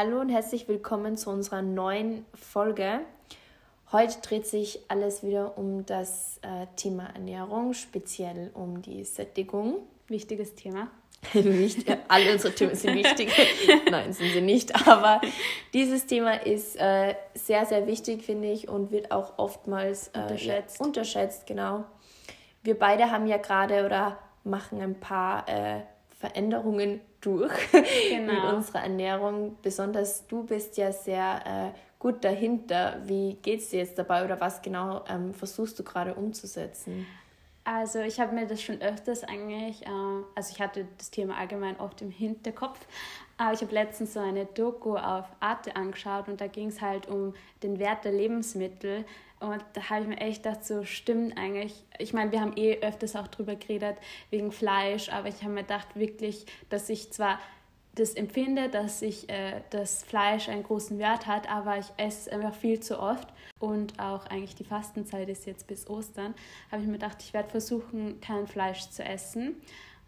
Hallo und herzlich willkommen zu unserer neuen Folge. Heute dreht sich alles wieder um das äh, Thema Ernährung, speziell um die Sättigung. Wichtiges Thema. Wichtig, alle unsere Themen sind wichtig. Nein, sind sie nicht. Aber dieses Thema ist äh, sehr, sehr wichtig, finde ich, und wird auch oftmals äh, unterschätzt. Ja, unterschätzt, genau. Wir beide haben ja gerade oder machen ein paar äh, Veränderungen durch genau. in unserer Ernährung. Besonders du bist ja sehr äh, gut dahinter. Wie geht es dir jetzt dabei oder was genau ähm, versuchst du gerade umzusetzen? Also ich habe mir das schon öfters eigentlich, äh, also ich hatte das Thema allgemein oft im Hinterkopf, aber ich habe letztens so eine Doku auf Arte angeschaut und da ging es halt um den Wert der Lebensmittel und da habe ich mir echt gedacht, so stimmt eigentlich. Ich meine, wir haben eh öfters auch drüber geredet wegen Fleisch, aber ich habe mir gedacht wirklich, dass ich zwar das empfinde, dass ich äh, das Fleisch einen großen Wert hat, aber ich esse einfach viel zu oft und auch eigentlich die Fastenzeit ist jetzt bis Ostern, habe ich mir gedacht, ich werde versuchen, kein Fleisch zu essen.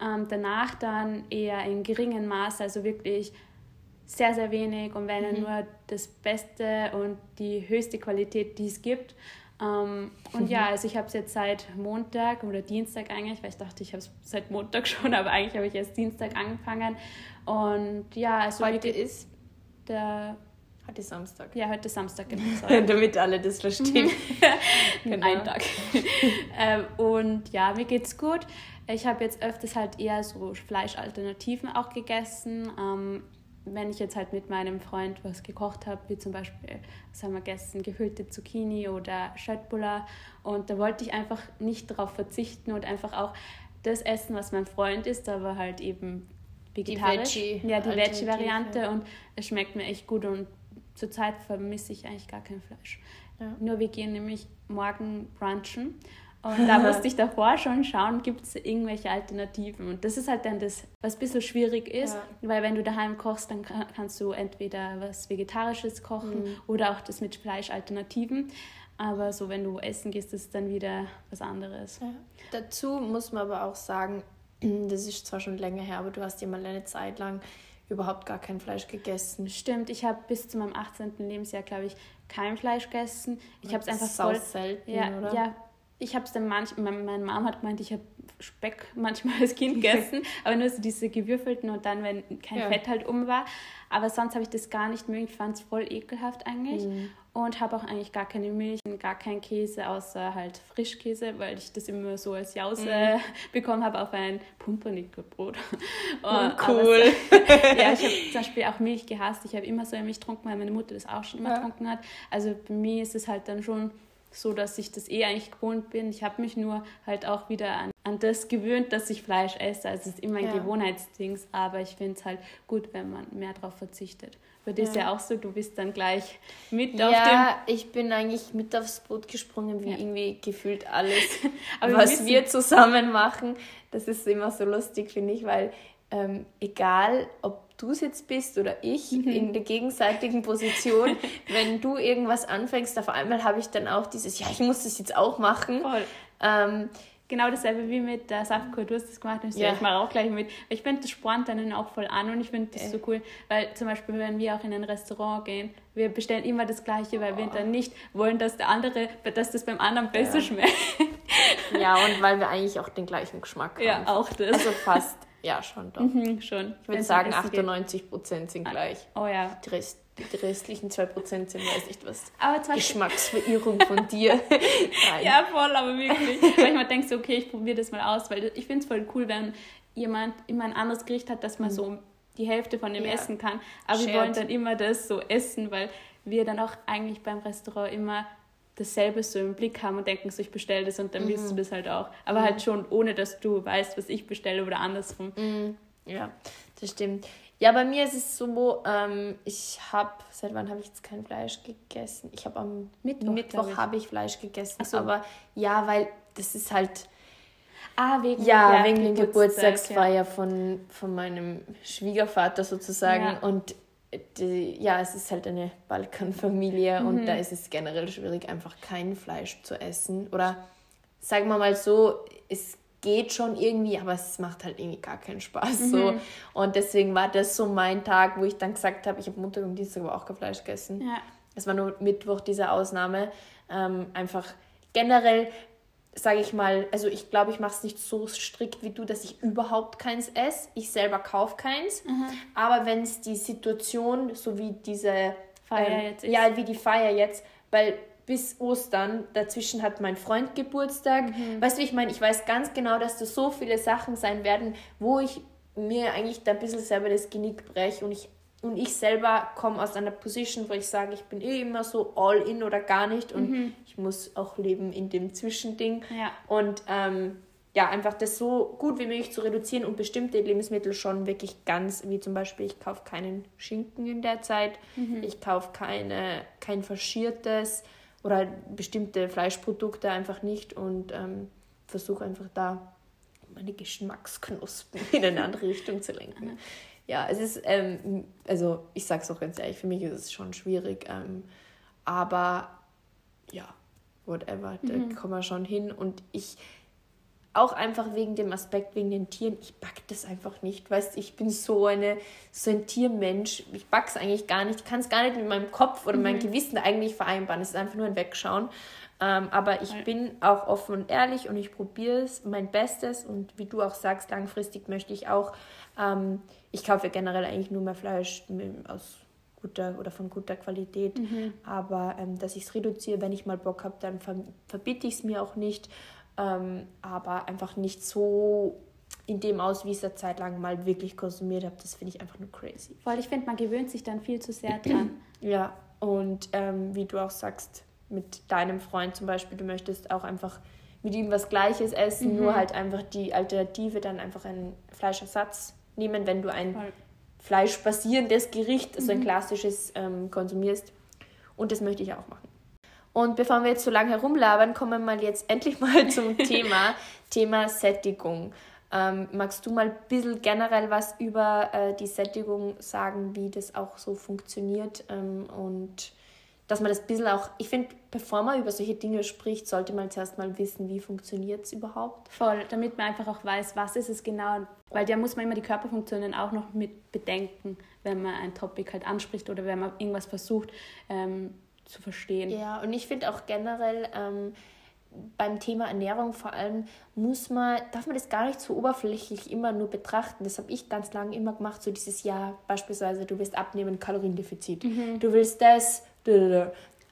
Ähm, danach dann eher in geringen Maß, also wirklich sehr, sehr wenig und wenn mhm. nur das Beste und die höchste Qualität, die es gibt. Ähm, und mhm. ja, also ich habe es jetzt seit Montag oder Dienstag eigentlich, weil ich dachte, ich habe es seit Montag schon, aber eigentlich habe ich erst Dienstag angefangen. Und ja, also heute ist der Heute Samstag. Ja, heute Samstag, genau. Damit alle das verstehen. Genau. Ein Tag. ähm, und ja, mir geht's gut. Ich habe jetzt öfters halt eher so Fleischalternativen auch gegessen. Ähm, wenn ich jetzt halt mit meinem Freund was gekocht habe, wie zum Beispiel, was haben wir gegessen, gefüllte Zucchini oder Schöttbullar und da wollte ich einfach nicht darauf verzichten und einfach auch das essen, was mein Freund isst, aber halt eben vegetarisch. Die Veggie ja, die Veggie-Variante und es schmeckt mir echt gut und zurzeit vermisse ich eigentlich gar kein Fleisch. Ja. Nur wir gehen nämlich morgen brunchen und da musste ich davor schon schauen, gibt es irgendwelche Alternativen. Und das ist halt dann das, was ein bisschen schwierig ist, ja. weil wenn du daheim kochst, dann kannst du entweder was Vegetarisches kochen mhm. oder auch das mit Fleischalternativen. Aber so, wenn du essen gehst, ist dann wieder was anderes. Ja. Dazu muss man aber auch sagen, das ist zwar schon länger her, aber du hast ja mal eine Zeit lang überhaupt gar kein Fleisch gegessen. Stimmt, ich habe bis zu meinem 18. Lebensjahr, glaube ich, kein Fleisch gegessen. Ich habe es einfach voll selten, ja, oder? Ja, ich habe es dann manchmal, meine Mom hat gemeint, ich habe Speck manchmal als Kind gegessen, aber nur so diese gewürfelten und dann, wenn kein ja. Fett halt um war. Aber sonst habe ich das gar nicht mögen. Ich fand es voll ekelhaft eigentlich. Mhm. Und habe auch eigentlich gar keine Milch und gar keinen Käse, außer halt Frischkäse, weil ich das immer so als Jause mhm. bekommen habe auf ein Pumpernickelbrot. Oh, cool. So, ja, ich habe zum Beispiel auch Milch gehasst. Ich habe immer so Milch getrunken, weil meine Mutter das auch schon immer ja. getrunken hat. Also bei mir ist es halt dann schon so dass ich das eh eigentlich gewohnt bin. Ich habe mich nur halt auch wieder an, an das gewöhnt, dass ich Fleisch esse. Also es ist immer ein ja. Gewohnheitsding, aber ich finde es halt gut, wenn man mehr darauf verzichtet. Bei dir ja. ist ja auch so, du bist dann gleich mit ja, auf dem... Ja, ich bin eigentlich mit aufs Boot gesprungen, wie ja. irgendwie gefühlt alles, was wir, wir zusammen machen. Das ist immer so lustig, finde ich, weil ähm, egal, ob du es jetzt bist oder ich mhm. in der gegenseitigen Position, wenn du irgendwas anfängst, auf einmal habe ich dann auch dieses, ja, ich muss das jetzt auch machen. Voll. Ähm, genau dasselbe wie mit der Saftkur. Du hast das gemacht, und ja. ich mache auch gleich mit. Ich finde, das spornt dann auch voll an und ich finde das okay. so cool, weil zum Beispiel, wenn wir auch in ein Restaurant gehen, wir bestellen immer das Gleiche, weil oh. wir dann nicht wollen, dass der andere, dass das beim anderen besser ja. schmeckt. Ja, und weil wir eigentlich auch den gleichen Geschmack haben. Ja, auch das. Also fast. Ja, schon doch. Mhm, schon. Ich würde sagen, 98 Prozent sind ah, gleich. Oh ja. Die, Rest, die restlichen 2 Prozent sind, weiß nicht was. Aber Geschmacksverirrung von dir. ja, voll, aber wirklich. Manchmal denkst du, okay, ich probiere das mal aus, weil ich finde es voll cool, wenn jemand immer ein anderes Gericht hat, dass man mhm. so die Hälfte von dem ja. essen kann. Aber Shared. wir wollen dann immer das so essen, weil wir dann auch eigentlich beim Restaurant immer dasselbe so im Blick haben und denken so, ich bestelle das und dann mhm. willst du das halt auch. Aber mhm. halt schon ohne, dass du weißt, was ich bestelle oder andersrum. Mhm. Ja, das stimmt. Ja, bei mir ist es so, ähm, ich habe, seit wann habe ich jetzt kein Fleisch gegessen? Ich habe am Mittwoch, Mittwoch habe ich Fleisch gegessen. So. Aber ja, weil das ist halt... Ah, wegen, ja, ja wegen der Geburtstagsfeier ja. von, von meinem Schwiegervater sozusagen. Ja. Und die, ja, es ist halt eine Balkanfamilie mhm. und da ist es generell schwierig, einfach kein Fleisch zu essen. Oder sagen wir mal so, es geht schon irgendwie, aber es macht halt irgendwie gar keinen Spaß. Mhm. So. Und deswegen war das so mein Tag, wo ich dann gesagt habe, ich habe Montag und Dienstag aber auch kein Fleisch gegessen. Ja. Es war nur Mittwoch diese Ausnahme. Ähm, einfach generell sage ich mal, also ich glaube, ich mache es nicht so strikt wie du, dass ich überhaupt keins esse. Ich selber kaufe keins. Mhm. Aber wenn es die Situation, so wie diese Feier ähm, jetzt ist. Ja, wie die Feier jetzt, weil bis Ostern, dazwischen hat mein Freund Geburtstag. Mhm. Weißt du, ich meine, ich weiß ganz genau, dass das so viele Sachen sein werden, wo ich mir eigentlich da ein bisschen selber das Genick breche und ich und ich selber komme aus einer Position, wo ich sage, ich bin eh immer so all in oder gar nicht und mhm. ich muss auch leben in dem Zwischending. Ja. Und ähm, ja, einfach das so gut wie möglich zu reduzieren und bestimmte Lebensmittel schon wirklich ganz, wie zum Beispiel, ich kaufe keinen Schinken in der Zeit, mhm. ich kaufe keine, kein Faschiertes oder bestimmte Fleischprodukte einfach nicht und ähm, versuche einfach da meine Geschmacksknospen in eine andere Richtung zu lenken ja, es ist, ähm, also ich sage es auch ganz ehrlich, für mich ist es schon schwierig, ähm, aber ja, whatever, mhm. da kommen wir schon hin und ich auch einfach wegen dem Aspekt, wegen den Tieren, ich back das einfach nicht, weißt ich bin so eine so ein Tiermensch, ich back's eigentlich gar nicht, ich kann es gar nicht mit meinem Kopf oder mhm. meinem Gewissen eigentlich vereinbaren, es ist einfach nur ein Wegschauen. Ähm, aber ich bin auch offen und ehrlich und ich probiere es mein Bestes und wie du auch sagst, langfristig möchte ich auch ähm, ich kaufe generell eigentlich nur mehr Fleisch aus guter oder von guter Qualität. Mhm. Aber ähm, dass ich es reduziere, wenn ich mal Bock habe, dann ver verbitte ich es mir auch nicht. Ähm, aber einfach nicht so in dem aus, wie ich es eine Zeit lang mal wirklich konsumiert habe. Das finde ich einfach nur crazy. Weil ich finde, man gewöhnt sich dann viel zu sehr dran. ja, und ähm, wie du auch sagst, mit deinem Freund zum Beispiel, du möchtest auch einfach mit ihm was Gleiches essen, mhm. nur halt einfach die Alternative, dann einfach ein Fleischersatz nehmen, wenn du ein Voll. fleischbasierendes Gericht, also ein mhm. klassisches, ähm, konsumierst. Und das möchte ich auch machen. Und bevor wir jetzt so lange herumlabern, kommen wir mal jetzt endlich mal zum Thema, Thema Sättigung. Ähm, magst du mal ein bisschen generell was über äh, die Sättigung sagen, wie das auch so funktioniert ähm, und dass man das ein bisschen auch, ich finde, bevor man über solche Dinge spricht, sollte man zuerst mal wissen, wie funktioniert es überhaupt. Voll, damit man einfach auch weiß, was ist es genau, weil da muss man immer die Körperfunktionen auch noch mit bedenken, wenn man ein Topic halt anspricht oder wenn man irgendwas versucht ähm, zu verstehen. Ja, und ich finde auch generell, ähm, beim Thema Ernährung vor allem muss man, darf man das gar nicht so oberflächlich immer nur betrachten. Das habe ich ganz lange immer gemacht, so dieses Jahr beispielsweise, du willst abnehmen, Kaloriendefizit. Mhm. Du willst das,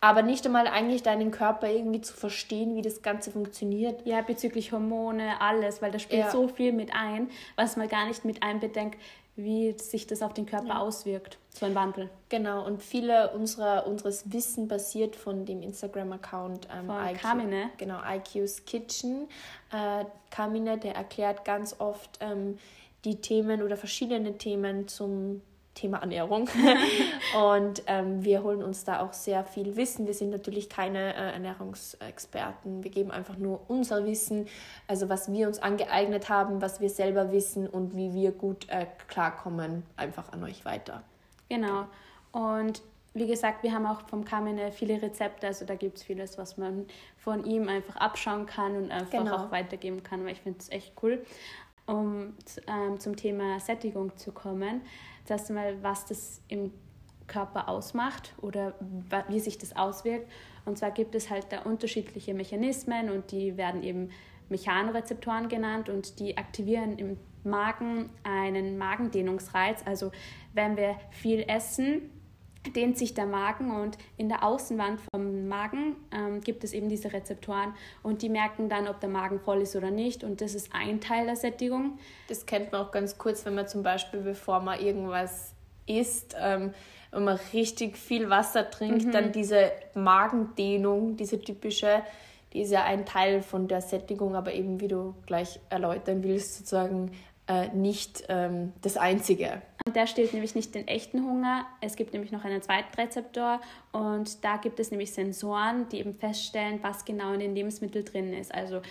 aber nicht einmal eigentlich deinen Körper irgendwie zu verstehen, wie das Ganze funktioniert. Ja, bezüglich Hormone, alles, weil da spielt ja. so viel mit ein, was man gar nicht mit einbedenkt, wie sich das auf den Körper ja. auswirkt, so ein Wandel. Genau, und viele unserer, unseres Wissen basiert von dem Instagram-Account ähm, IQ. Kamine. Genau, IQ's Kitchen. Äh, Kamine, der erklärt ganz oft ähm, die Themen oder verschiedene Themen zum Thema Ernährung. und ähm, wir holen uns da auch sehr viel Wissen. Wir sind natürlich keine äh, Ernährungsexperten. Wir geben einfach nur unser Wissen, also was wir uns angeeignet haben, was wir selber wissen und wie wir gut äh, klarkommen, einfach an euch weiter. Genau. Und wie gesagt, wir haben auch vom Kamine viele Rezepte, also da gibt es vieles, was man von ihm einfach abschauen kann und einfach genau. auch weitergeben kann, weil ich finde es echt cool. Um ähm, zum Thema Sättigung zu kommen, zuerst einmal, was das im Körper ausmacht oder wie sich das auswirkt. Und zwar gibt es halt da unterschiedliche Mechanismen und die werden eben Mechanorezeptoren genannt und die aktivieren im Magen einen Magendehnungsreiz. Also wenn wir viel essen, dehnt sich der Magen und in der Außenwand vom Magen ähm, gibt es eben diese Rezeptoren und die merken dann, ob der Magen voll ist oder nicht und das ist ein Teil der Sättigung. Das kennt man auch ganz kurz, wenn man zum Beispiel, bevor man irgendwas isst, ähm, wenn man richtig viel Wasser trinkt, mhm. dann diese Magendehnung, diese typische, die ist ja ein Teil von der Sättigung, aber eben, wie du gleich erläutern willst, sozusagen äh, nicht ähm, das Einzige. Und der stillt nämlich nicht den echten Hunger. Es gibt nämlich noch einen zweiten Rezeptor und da gibt es nämlich Sensoren, die eben feststellen, was genau in den Lebensmitteln drin ist. Also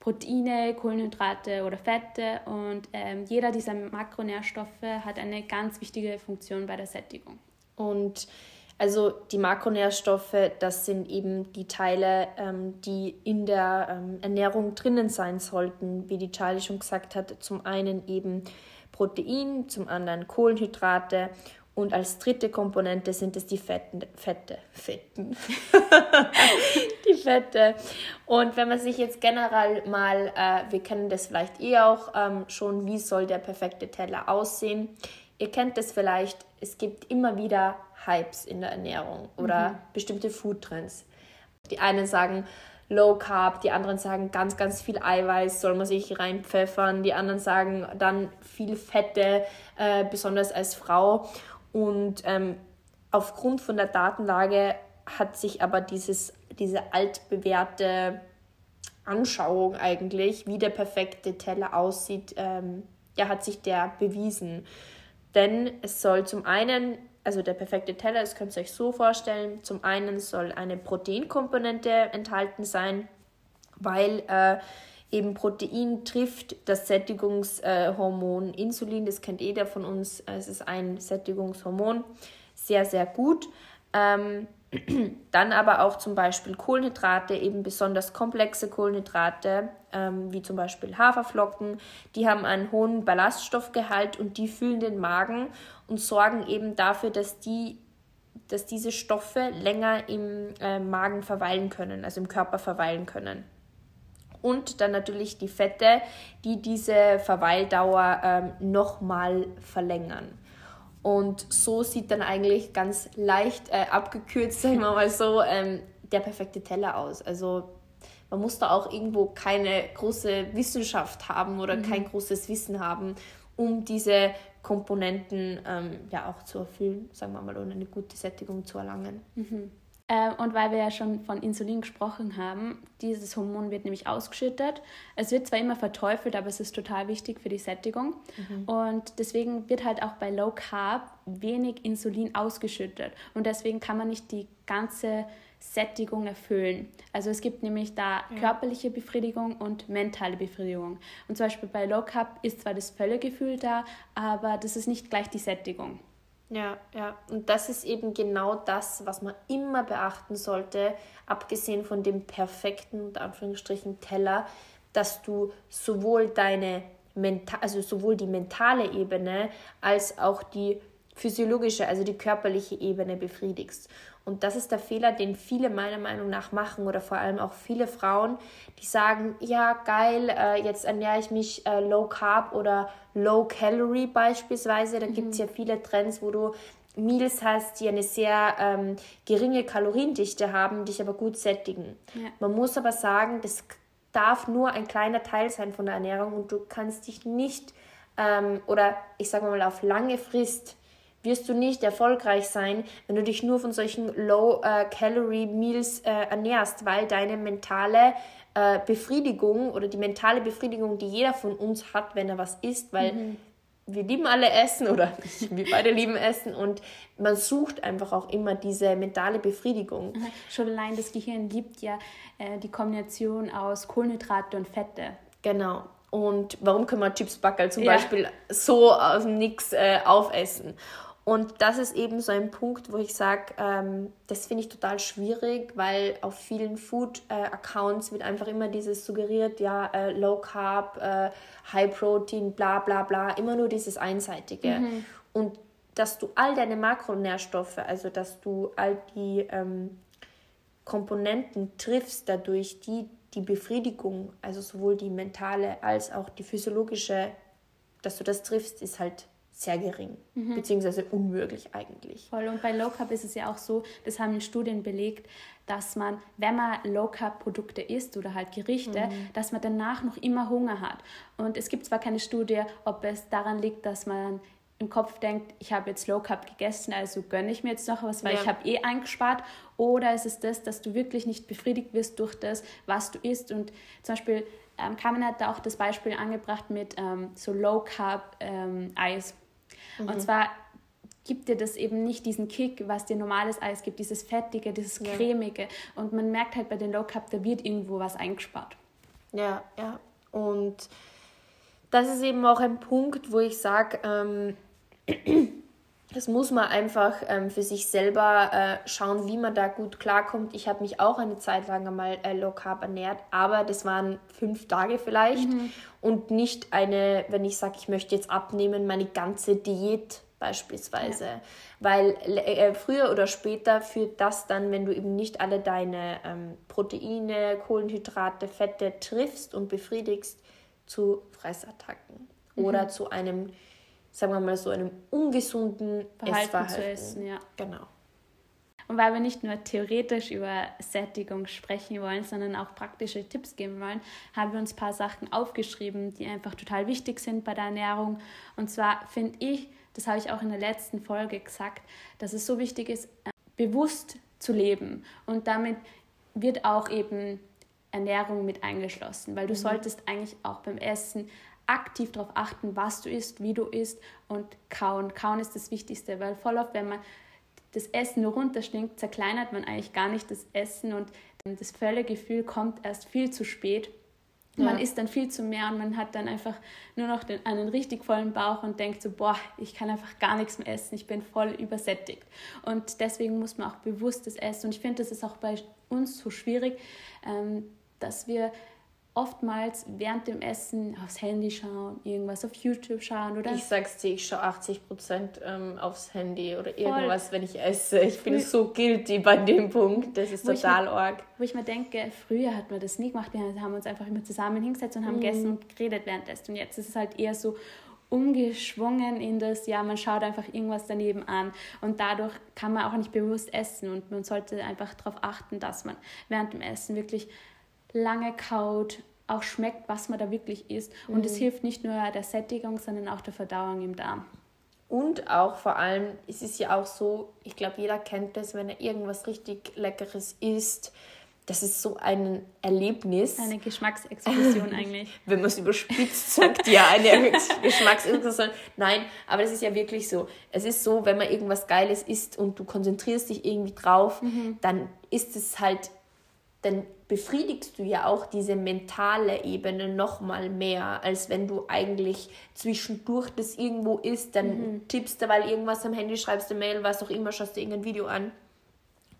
Proteine, Kohlenhydrate oder Fette und ähm, jeder dieser Makronährstoffe hat eine ganz wichtige Funktion bei der Sättigung. Und Also die Makronährstoffe, das sind eben die Teile, ähm, die in der ähm, Ernährung drinnen sein sollten, wie die Charlie schon gesagt hat. Zum einen eben Protein, zum anderen Kohlenhydrate und als dritte Komponente sind es die Fetten, Fette, Fetten, die Fette. Und wenn man sich jetzt generell mal, äh, wir kennen das vielleicht eh auch ähm, schon, wie soll der perfekte Teller aussehen? Ihr kennt das vielleicht, es gibt immer wieder Hypes in der Ernährung oder mhm. bestimmte Foodtrends. Die einen sagen Low Carb, die anderen sagen ganz, ganz viel Eiweiß soll man sich reinpfeffern, die anderen sagen dann viel Fette, äh, besonders als Frau. Und ähm, aufgrund von der Datenlage hat sich aber dieses, diese altbewährte Anschauung eigentlich, wie der perfekte Teller aussieht, ähm, ja, hat sich der bewiesen. Denn es soll zum einen also der perfekte Teller, das könnt ihr euch so vorstellen. Zum einen soll eine Proteinkomponente enthalten sein, weil äh, eben Protein trifft das Sättigungshormon äh, Insulin, das kennt jeder von uns, es ist ein Sättigungshormon, sehr, sehr gut. Ähm, dann aber auch zum Beispiel Kohlenhydrate, eben besonders komplexe Kohlenhydrate, ähm, wie zum Beispiel Haferflocken, die haben einen hohen Ballaststoffgehalt und die füllen den Magen und sorgen eben dafür, dass, die, dass diese Stoffe länger im äh, Magen verweilen können, also im Körper verweilen können. Und dann natürlich die Fette, die diese Verweildauer ähm, nochmal verlängern. Und so sieht dann eigentlich ganz leicht äh, abgekürzt, sagen wir mal so, ähm, der perfekte Teller aus. Also man muss da auch irgendwo keine große Wissenschaft haben oder mhm. kein großes Wissen haben, um diese Komponenten ähm, ja auch zu erfüllen, sagen wir mal, und eine gute Sättigung zu erlangen. Mhm. Äh, und weil wir ja schon von Insulin gesprochen haben, dieses Hormon wird nämlich ausgeschüttet. Es wird zwar immer verteufelt, aber es ist total wichtig für die Sättigung. Mhm. Und deswegen wird halt auch bei Low Carb wenig Insulin ausgeschüttet. Und deswegen kann man nicht die ganze Sättigung erfüllen. Also es gibt nämlich da ja. körperliche Befriedigung und mentale Befriedigung. Und zum Beispiel bei Low Carb ist zwar das Völlegefühl da, aber das ist nicht gleich die Sättigung. Ja, ja. Und das ist eben genau das, was man immer beachten sollte, abgesehen von dem perfekten, unter Anführungsstrichen, Teller, dass du sowohl deine Menta also sowohl die mentale Ebene als auch die physiologische, also die körperliche Ebene befriedigst. Und das ist der Fehler, den viele meiner Meinung nach machen oder vor allem auch viele Frauen, die sagen, ja geil, äh, jetzt ernähre ich mich äh, low carb oder low calorie beispielsweise. Da mhm. gibt es ja viele Trends, wo du Meals hast, die eine sehr ähm, geringe Kaloriendichte haben, dich aber gut sättigen. Ja. Man muss aber sagen, das darf nur ein kleiner Teil sein von der Ernährung und du kannst dich nicht ähm, oder ich sage mal auf lange Frist wirst du nicht erfolgreich sein, wenn du dich nur von solchen Low-Calorie-Meals äh, äh, ernährst, weil deine mentale äh, Befriedigung oder die mentale Befriedigung, die jeder von uns hat, wenn er was isst, weil mhm. wir lieben alle Essen oder wir beide lieben Essen und man sucht einfach auch immer diese mentale Befriedigung. Schon allein das Gehirn liebt ja äh, die Kombination aus Kohlenhydrate und Fette. Genau. Und warum können wir Chipsbackel zum ja. Beispiel so aus dem Nix äh, aufessen? Und das ist eben so ein Punkt, wo ich sage, ähm, das finde ich total schwierig, weil auf vielen Food-Accounts äh, wird einfach immer dieses suggeriert, ja, äh, Low Carb, äh, High Protein, bla bla bla, immer nur dieses Einseitige. Mhm. Und dass du all deine Makronährstoffe, also dass du all die ähm, Komponenten triffst dadurch, die die Befriedigung, also sowohl die mentale als auch die physiologische, dass du das triffst, ist halt sehr gering, mhm. beziehungsweise unmöglich eigentlich. Voll. Und bei Low Carb ist es ja auch so, das haben Studien belegt, dass man, wenn man Low Carb Produkte isst oder halt Gerichte, mhm. dass man danach noch immer Hunger hat. Und es gibt zwar keine Studie, ob es daran liegt, dass man im Kopf denkt, ich habe jetzt Low Carb gegessen, also gönne ich mir jetzt noch was, weil ja. ich habe eh eingespart. Oder ist es das, dass du wirklich nicht befriedigt wirst durch das, was du isst. Und zum Beispiel, ähm, Carmen hat da auch das Beispiel angebracht mit ähm, so Low Carb ähm, Eis. Mhm. Und zwar gibt dir das eben nicht diesen Kick, was dir normales Eis gibt, dieses Fettige, dieses ja. Cremige. Und man merkt halt bei den Low Carb, da wird irgendwo was eingespart. Ja, ja. Und das ist eben auch ein Punkt, wo ich sage, ähm, das muss man einfach ähm, für sich selber äh, schauen, wie man da gut klarkommt. Ich habe mich auch eine Zeit lang einmal äh, low carb ernährt, aber das waren fünf Tage vielleicht mhm. und nicht eine, wenn ich sage, ich möchte jetzt abnehmen, meine ganze Diät beispielsweise. Ja. Weil äh, früher oder später führt das dann, wenn du eben nicht alle deine ähm, Proteine, Kohlenhydrate, Fette triffst und befriedigst, zu Fressattacken mhm. oder zu einem sagen wir mal so, einem ungesunden Verhalten Essverhalten. zu essen. Ja. Genau. Und weil wir nicht nur theoretisch über Sättigung sprechen wollen, sondern auch praktische Tipps geben wollen, haben wir uns ein paar Sachen aufgeschrieben, die einfach total wichtig sind bei der Ernährung. Und zwar finde ich, das habe ich auch in der letzten Folge gesagt, dass es so wichtig ist, äh, bewusst zu leben. Und damit wird auch eben Ernährung mit eingeschlossen, weil du mhm. solltest eigentlich auch beim Essen aktiv darauf achten, was du isst, wie du isst und kauen. Kauen ist das Wichtigste, weil voll oft, wenn man das Essen nur runterstinkt, zerkleinert man eigentlich gar nicht das Essen und das Völlegefühl kommt erst viel zu spät. Ja. Man isst dann viel zu mehr und man hat dann einfach nur noch den, einen richtig vollen Bauch und denkt so, boah, ich kann einfach gar nichts mehr essen, ich bin voll übersättigt. Und deswegen muss man auch bewusst das essen. Und ich finde, das ist auch bei uns so schwierig, ähm, dass wir oftmals während dem Essen aufs Handy schauen, irgendwas auf YouTube schauen oder. Ich sag's dir, ich schaue 80 Prozent ähm, aufs Handy oder irgendwas, Voll. wenn ich esse. Ich bin so guilty bei dem Punkt. Das ist total mir, arg. Wo ich mir denke, früher hat man das nie gemacht. Wir haben uns einfach immer zusammen hingesetzt und haben mm. gegessen und geredet währenddessen. Und jetzt ist es halt eher so umgeschwungen in das, ja, man schaut einfach irgendwas daneben an und dadurch kann man auch nicht bewusst essen und man sollte einfach darauf achten, dass man während dem Essen wirklich lange kaut, auch schmeckt, was man da wirklich isst. Und es mhm. hilft nicht nur der Sättigung, sondern auch der Verdauung im Darm. Und auch vor allem, es ist ja auch so, ich glaube, jeder kennt das, wenn er irgendwas richtig Leckeres isst. Das ist so ein Erlebnis. Eine Geschmacksexplosion eigentlich. wenn man es überspitzt sagt, ja, eine Geschmacksexplosion. Nein, aber das ist ja wirklich so. Es ist so, wenn man irgendwas Geiles isst und du konzentrierst dich irgendwie drauf, mhm. dann ist es halt dann befriedigst du ja auch diese mentale Ebene noch mal mehr, als wenn du eigentlich zwischendurch das irgendwo ist, dann mhm. tippst du, weil irgendwas am Handy schreibst, du Mail, was auch immer, schaust dir irgendein Video an.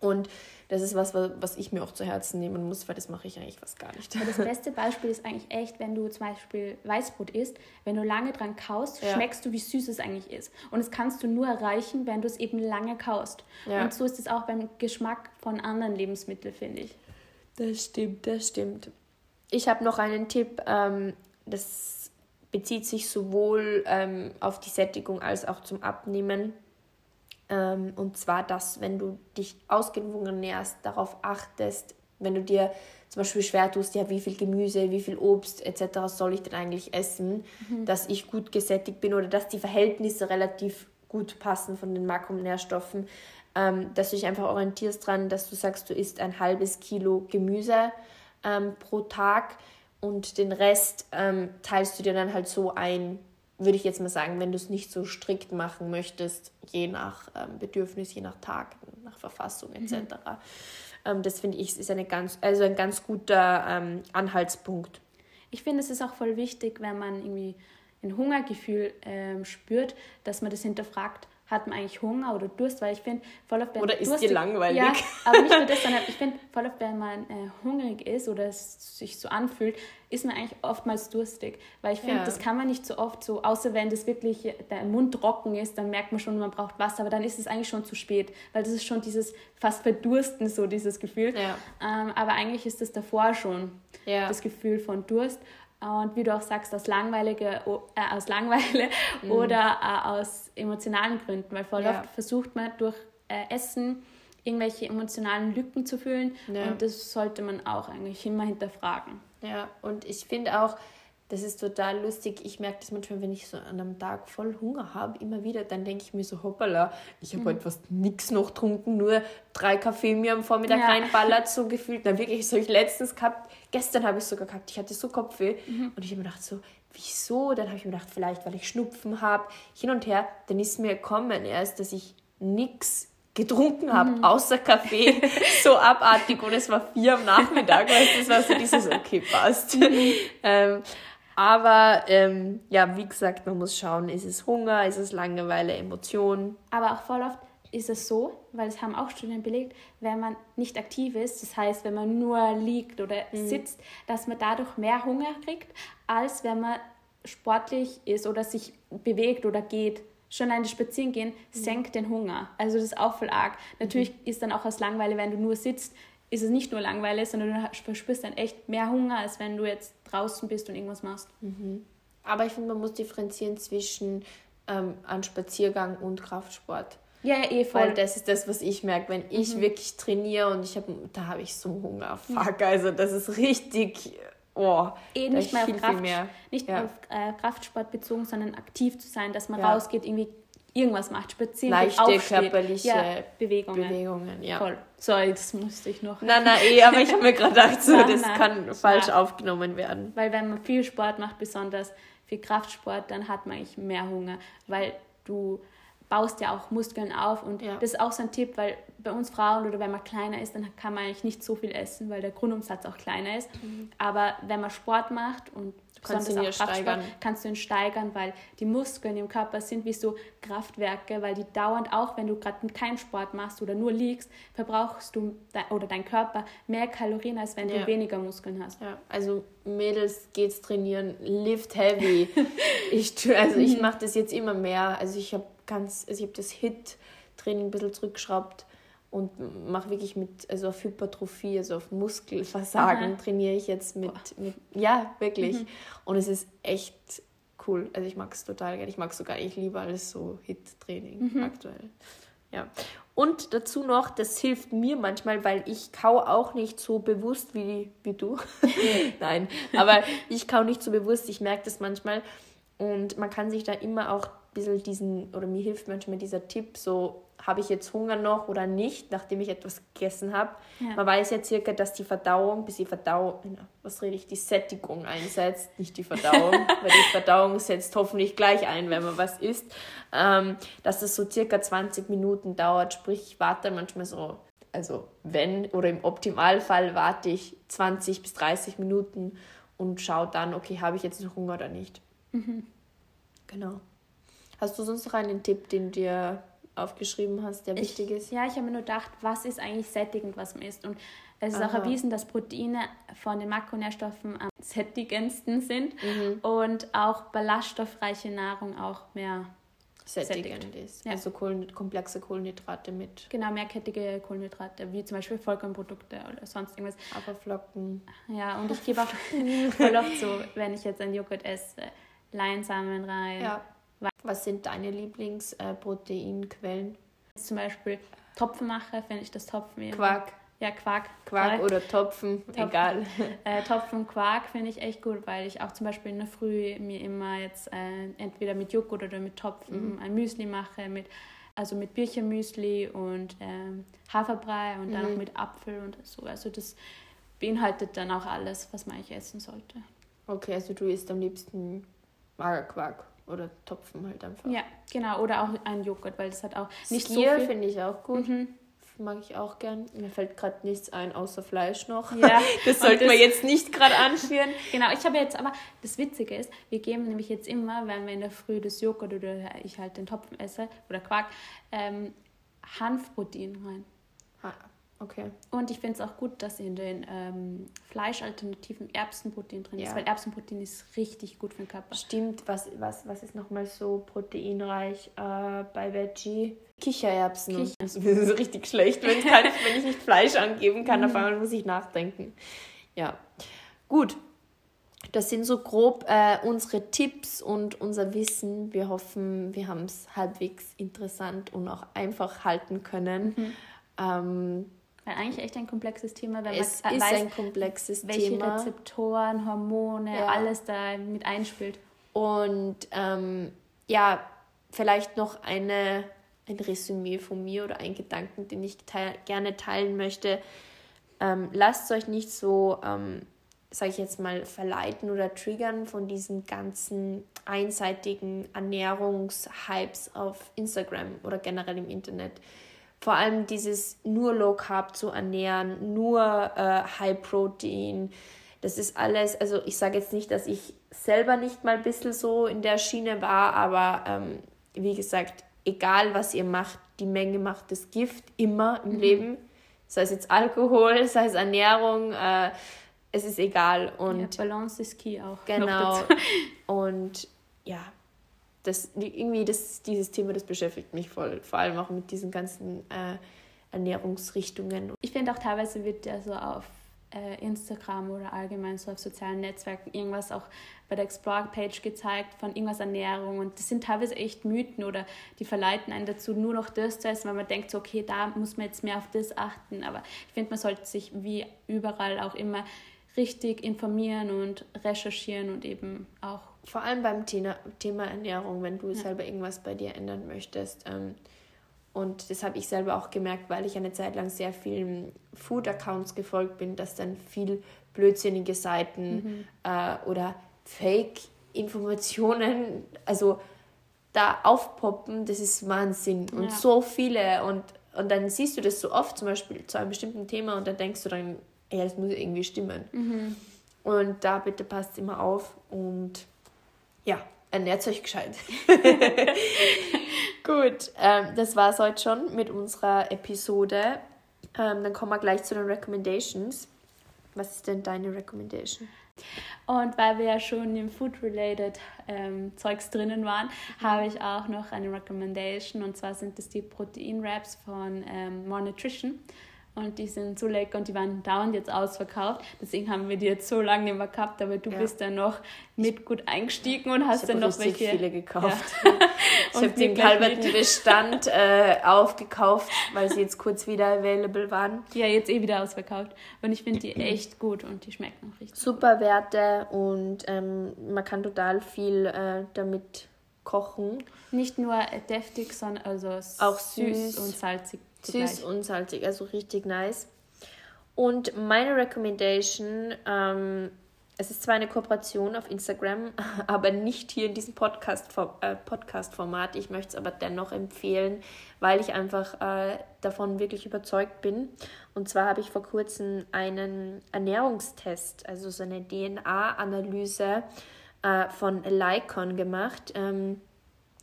Und das ist was, was ich mir auch zu Herzen nehmen muss, weil das mache ich eigentlich fast gar nicht. das beste Beispiel ist eigentlich echt, wenn du zum Beispiel Weißbrot isst, wenn du lange dran kaust, ja. schmeckst du, wie süß es eigentlich ist. Und das kannst du nur erreichen, wenn du es eben lange kaust. Ja. Und so ist es auch beim Geschmack von anderen Lebensmitteln, finde ich. Das stimmt, das stimmt. Ich habe noch einen Tipp, ähm, das bezieht sich sowohl ähm, auf die Sättigung als auch zum Abnehmen. Ähm, und zwar, dass wenn du dich ausgewogen nährst, darauf achtest, wenn du dir zum Beispiel schwer tust, ja, wie viel Gemüse, wie viel Obst etc. soll ich denn eigentlich essen, mhm. dass ich gut gesättigt bin oder dass die Verhältnisse relativ gut passen von den Makronährstoffen, ähm, dass du dich einfach orientierst dran, dass du sagst, du isst ein halbes Kilo Gemüse ähm, pro Tag und den Rest ähm, teilst du dir dann halt so ein, würde ich jetzt mal sagen, wenn du es nicht so strikt machen möchtest, je nach ähm, Bedürfnis, je nach Tag, nach Verfassung etc. Mhm. Ähm, das finde ich ist eine ganz, also ein ganz guter ähm, Anhaltspunkt. Ich finde, es ist auch voll wichtig, wenn man irgendwie ein Hungergefühl spürt, dass man das hinterfragt, hat man eigentlich Hunger oder Durst, weil ich finde, voll oft, wenn Oder ist dir langweilig? Ja, aber nicht nur das, sondern ich finde, voll oft, wenn man äh, hungrig ist oder es sich so anfühlt, ist man eigentlich oftmals durstig. Weil ich finde, ja. das kann man nicht so oft so, außer wenn das wirklich der Mund trocken ist, dann merkt man schon, man braucht Wasser, aber dann ist es eigentlich schon zu spät, weil das ist schon dieses fast Verdursten, so dieses Gefühl. Ja. Ähm, aber eigentlich ist das davor schon ja. das Gefühl von Durst. Und wie du auch sagst, aus, langweilige, äh, aus Langeweile mhm. oder äh, aus emotionalen Gründen, weil voll ja. oft versucht man durch äh, Essen irgendwelche emotionalen Lücken zu füllen ja. und das sollte man auch eigentlich immer hinterfragen. Ja, und ich finde auch, das ist total lustig. Ich merke das manchmal, wenn ich so an einem Tag voll Hunger habe, immer wieder, dann denke ich mir so, hoppala, ich habe mhm. heute fast nichts noch getrunken, nur drei Kaffee mir am Vormittag ja. reinballert, so gefühlt. Dann wirklich, so ich letztens gehabt, gestern habe ich sogar gehabt, ich hatte so Kopfweh mhm. und ich habe mir gedacht so, wieso? Dann habe ich mir gedacht, vielleicht, weil ich Schnupfen habe, hin und her. Dann ist mir gekommen erst, dass ich nichts getrunken habe, mhm. außer Kaffee, so abartig und es war vier am Nachmittag, weißt du, das war so dieses, okay, passt. Mhm. Ähm, Aber ähm, ja, wie gesagt, man muss schauen, ist es Hunger, ist es Langeweile, Emotionen. Aber auch voll oft ist es so, weil es haben auch Studien belegt, wenn man nicht aktiv ist, das heißt, wenn man nur liegt oder mhm. sitzt, dass man dadurch mehr Hunger kriegt, als wenn man sportlich ist oder sich bewegt oder geht. Schon ein Spazieren gehen mhm. senkt den Hunger. Also das ist auch voll arg. Natürlich mhm. ist dann auch aus Langweile, wenn du nur sitzt, ist es nicht nur Langweile, sondern du verspürst dann echt mehr Hunger, als wenn du jetzt draußen bist und irgendwas machst. Mhm. Aber ich finde, man muss differenzieren zwischen ähm, einem Spaziergang und Kraftsport. Ja, ja, eh voll. Weil das ist das, was ich merke, wenn ich mhm. wirklich trainiere und ich habe, da habe ich so Hunger. Fuck, also das ist richtig, oh, eh nicht mehr auf, Kraft, nicht ja. auf äh, Kraftsport bezogen, sondern aktiv zu sein, dass man ja. rausgeht, irgendwie irgendwas macht, spazieren, Leichte aufsteht. körperliche ja, Bewegungen. Bewegungen ja. Voll. Sorry, das musste ich noch. Nein, nein, eh, aber ich habe mir gerade gedacht, so, nein, das nein, kann falsch aufgenommen werden. Weil wenn man viel Sport macht, besonders viel Kraftsport, dann hat man eigentlich mehr Hunger, weil du baust ja auch Muskeln auf und ja. das ist auch so ein Tipp, weil bei uns Frauen oder wenn man kleiner ist, dann kann man eigentlich nicht so viel essen, weil der Grundumsatz auch kleiner ist. Mhm. Aber wenn man Sport macht und kannst du ihn steigern. kannst du ihn steigern, weil die Muskeln im Körper sind wie so Kraftwerke, weil die dauernd auch, wenn du gerade keinen Sport machst oder nur liegst, verbrauchst du oder dein Körper mehr Kalorien, als wenn ja. du weniger Muskeln hast. Ja, also Mädels geht's trainieren, lift heavy. ich also ich mache das jetzt immer mehr. Also ich habe ganz, also ich habe das Hit-Training ein bisschen zurückgeschraubt und mache wirklich mit, also auf Hypertrophie, also auf Muskelversagen Aha. trainiere ich jetzt mit, mit ja, wirklich. Mhm. Und es ist echt cool. Also ich mag es total gerne. Ich mag es sogar, ich liebe alles so Hit-Training mhm. aktuell. Ja. Und dazu noch, das hilft mir manchmal, weil ich kau auch nicht so bewusst wie, wie du. Nein, aber ich kau nicht so bewusst. Ich merke das manchmal. Und man kann sich da immer auch bisschen diesen, oder mir hilft manchmal dieser Tipp, so habe ich jetzt Hunger noch oder nicht, nachdem ich etwas gegessen habe. Ja. Man weiß ja circa, dass die Verdauung, bis die Verdauung, was rede ich, die Sättigung einsetzt, nicht die Verdauung, weil die Verdauung setzt hoffentlich gleich ein, wenn man was isst, ähm, dass das so circa 20 Minuten dauert, sprich ich warte manchmal so, also wenn oder im Optimalfall warte ich 20 bis 30 Minuten und schaue dann, okay, habe ich jetzt noch Hunger oder nicht. Mhm. Genau. Hast du sonst noch einen Tipp, den dir aufgeschrieben hast, der ich, wichtig ist? Ja, ich habe mir nur gedacht, was ist eigentlich sättigend, was man isst. Und es ist Aha. auch erwiesen, dass Proteine von den Makronährstoffen am sättigendsten sind mhm. und auch ballaststoffreiche Nahrung auch mehr sättigend sättigt. ist. Ja. Also Kohlen, komplexe Kohlenhydrate mit. Genau, mehrkettige Kohlenhydrate, wie zum Beispiel Vollkornprodukte oder sonst irgendwas. Haferflocken. Ja, und ich gebe auch voll oft so, wenn ich jetzt einen Joghurt esse, Leinsamen rein. Ja was sind deine Lieblingsproteinquellen? Äh, Zum Beispiel Topfen mache, finde ich das Topfen Quark. Ja, Quark. Quark oder Topfen, Topfen. egal. Äh, Topfen Quark finde ich echt gut, weil ich auch zum Beispiel in der Früh mir immer jetzt äh, entweder mit Joghurt oder mit Topfen mhm. ein Müsli mache, mit, also mit Birchenmüsli und ähm, Haferbrei und dann mhm. auch mit Apfel und so. Also das beinhaltet dann auch alles, was man eigentlich essen sollte. Okay, also du isst am liebsten Magerquark. Oder Topfen halt einfach. Ja, genau. Oder auch ein Joghurt, weil das hat auch nicht Skier so viel. finde ich auch gut. Mhm. Mag ich auch gern. Mir fällt gerade nichts ein, außer Fleisch noch. Ja. das sollten wir jetzt nicht gerade anführen. genau, ich habe jetzt aber, das Witzige ist, wir geben nämlich jetzt immer, wenn wir in der Früh das Joghurt oder ich halt den Topfen esse oder Quark, ähm, Hanfprotein rein. Ah, Okay. Und ich finde es auch gut, dass in den ähm, Fleischalternativen Erbsenprotein drin ja. ist, weil Erbsenprotein ist richtig gut für den Körper. Stimmt, was, was, was ist nochmal so proteinreich äh, bei Veggie? Kichererbsen. Kicher. Das ist richtig schlecht, wenn, kann, wenn ich nicht Fleisch angeben kann, auf einmal muss ich nachdenken. Ja, gut. Das sind so grob äh, unsere Tipps und unser Wissen. Wir hoffen, wir haben es halbwegs interessant und auch einfach halten können. Mhm. Ähm, weil eigentlich echt ein komplexes Thema, wenn es man weiß, ein komplexes welche Thema. Rezeptoren, Hormone, ja. alles da mit einspielt. Und ähm, ja, vielleicht noch eine, ein Resümee von mir oder ein Gedanken, den ich teil gerne teilen möchte. Ähm, lasst euch nicht so, ähm, sage ich jetzt mal, verleiten oder triggern von diesen ganzen einseitigen Ernährungshypes auf Instagram oder generell im Internet vor allem dieses nur Low Carb zu ernähren, nur äh, High Protein, das ist alles, also ich sage jetzt nicht, dass ich selber nicht mal ein bisschen so in der Schiene war, aber ähm, wie gesagt, egal was ihr macht, die Menge macht das Gift immer im mhm. Leben. Sei es jetzt Alkohol, sei es Ernährung, äh, es ist egal. Und ja, Balance ist key auch. Genau. Und ja, das, irgendwie das, dieses Thema, das beschäftigt mich voll, vor allem auch mit diesen ganzen äh, Ernährungsrichtungen. Ich finde auch teilweise wird ja so auf äh, Instagram oder allgemein so auf sozialen Netzwerken irgendwas auch bei der Explore-Page gezeigt von irgendwas Ernährung. Und das sind teilweise echt Mythen oder die verleiten einen dazu, nur noch das zu essen, weil man denkt, so, okay, da muss man jetzt mehr auf das achten, aber ich finde, man sollte sich wie überall auch immer richtig informieren und recherchieren und eben auch. Vor allem beim Thema, Thema Ernährung, wenn du ja. selber irgendwas bei dir ändern möchtest. Ähm, und das habe ich selber auch gemerkt, weil ich eine Zeit lang sehr vielen Food-Accounts gefolgt bin, dass dann viel blödsinnige Seiten mhm. äh, oder Fake-Informationen, also da aufpoppen, das ist Wahnsinn. Und ja. so viele. Und, und dann siehst du das so oft, zum Beispiel zu einem bestimmten Thema, und dann denkst du dann, ja, das muss irgendwie stimmen. Mhm. Und da bitte passt immer auf und ja, ernährt euch gescheit. Gut, ähm, das war es heute schon mit unserer Episode. Ähm, dann kommen wir gleich zu den Recommendations. Was ist denn deine Recommendation? Und weil wir ja schon im Food-related ähm, Zeugs drinnen waren, mhm. habe ich auch noch eine Recommendation. Und zwar sind das die Protein-Wraps von ähm, More Nutrition und die sind so lecker und die waren dauernd jetzt ausverkauft. Deswegen haben wir die jetzt so lange nicht mehr gehabt, aber du ja. bist dann noch mit gut eingestiegen und hast dann noch welche. viele gekauft. Ja. ich habe den kalberten Bestand äh, aufgekauft, weil sie jetzt kurz wieder available waren. Ja, jetzt eh wieder ausverkauft. Und ich finde die echt gut und die schmecken auch richtig. Super Werte und ähm, man kann total viel äh, damit kochen. Nicht nur deftig, sondern also auch süß, süß und salzig Süß und salzig, also richtig nice. Und meine Recommendation, ähm, es ist zwar eine Kooperation auf Instagram, aber nicht hier in diesem Podcast-Format. Äh, Podcast ich möchte es aber dennoch empfehlen, weil ich einfach äh, davon wirklich überzeugt bin. Und zwar habe ich vor kurzem einen Ernährungstest, also so eine DNA-Analyse äh, von Lycon gemacht. Ähm,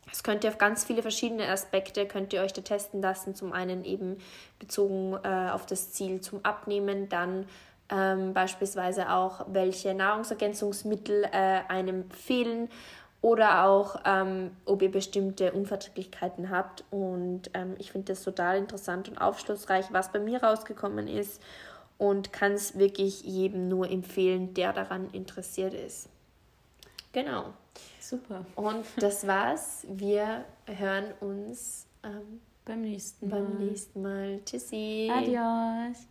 das könnt ihr auf ganz viele verschiedene Aspekte, könnt ihr euch da testen lassen. Zum einen eben bezogen äh, auf das Ziel zum Abnehmen, dann ähm, beispielsweise auch, welche Nahrungsergänzungsmittel äh, einem fehlen oder auch, ähm, ob ihr bestimmte Unverträglichkeiten habt. Und ähm, ich finde das total interessant und aufschlussreich, was bei mir rausgekommen ist und kann es wirklich jedem nur empfehlen, der daran interessiert ist. Genau. Super. Und das war's. Wir hören uns ähm, beim nächsten Beim nächsten Mal. Tschüssi. Adios.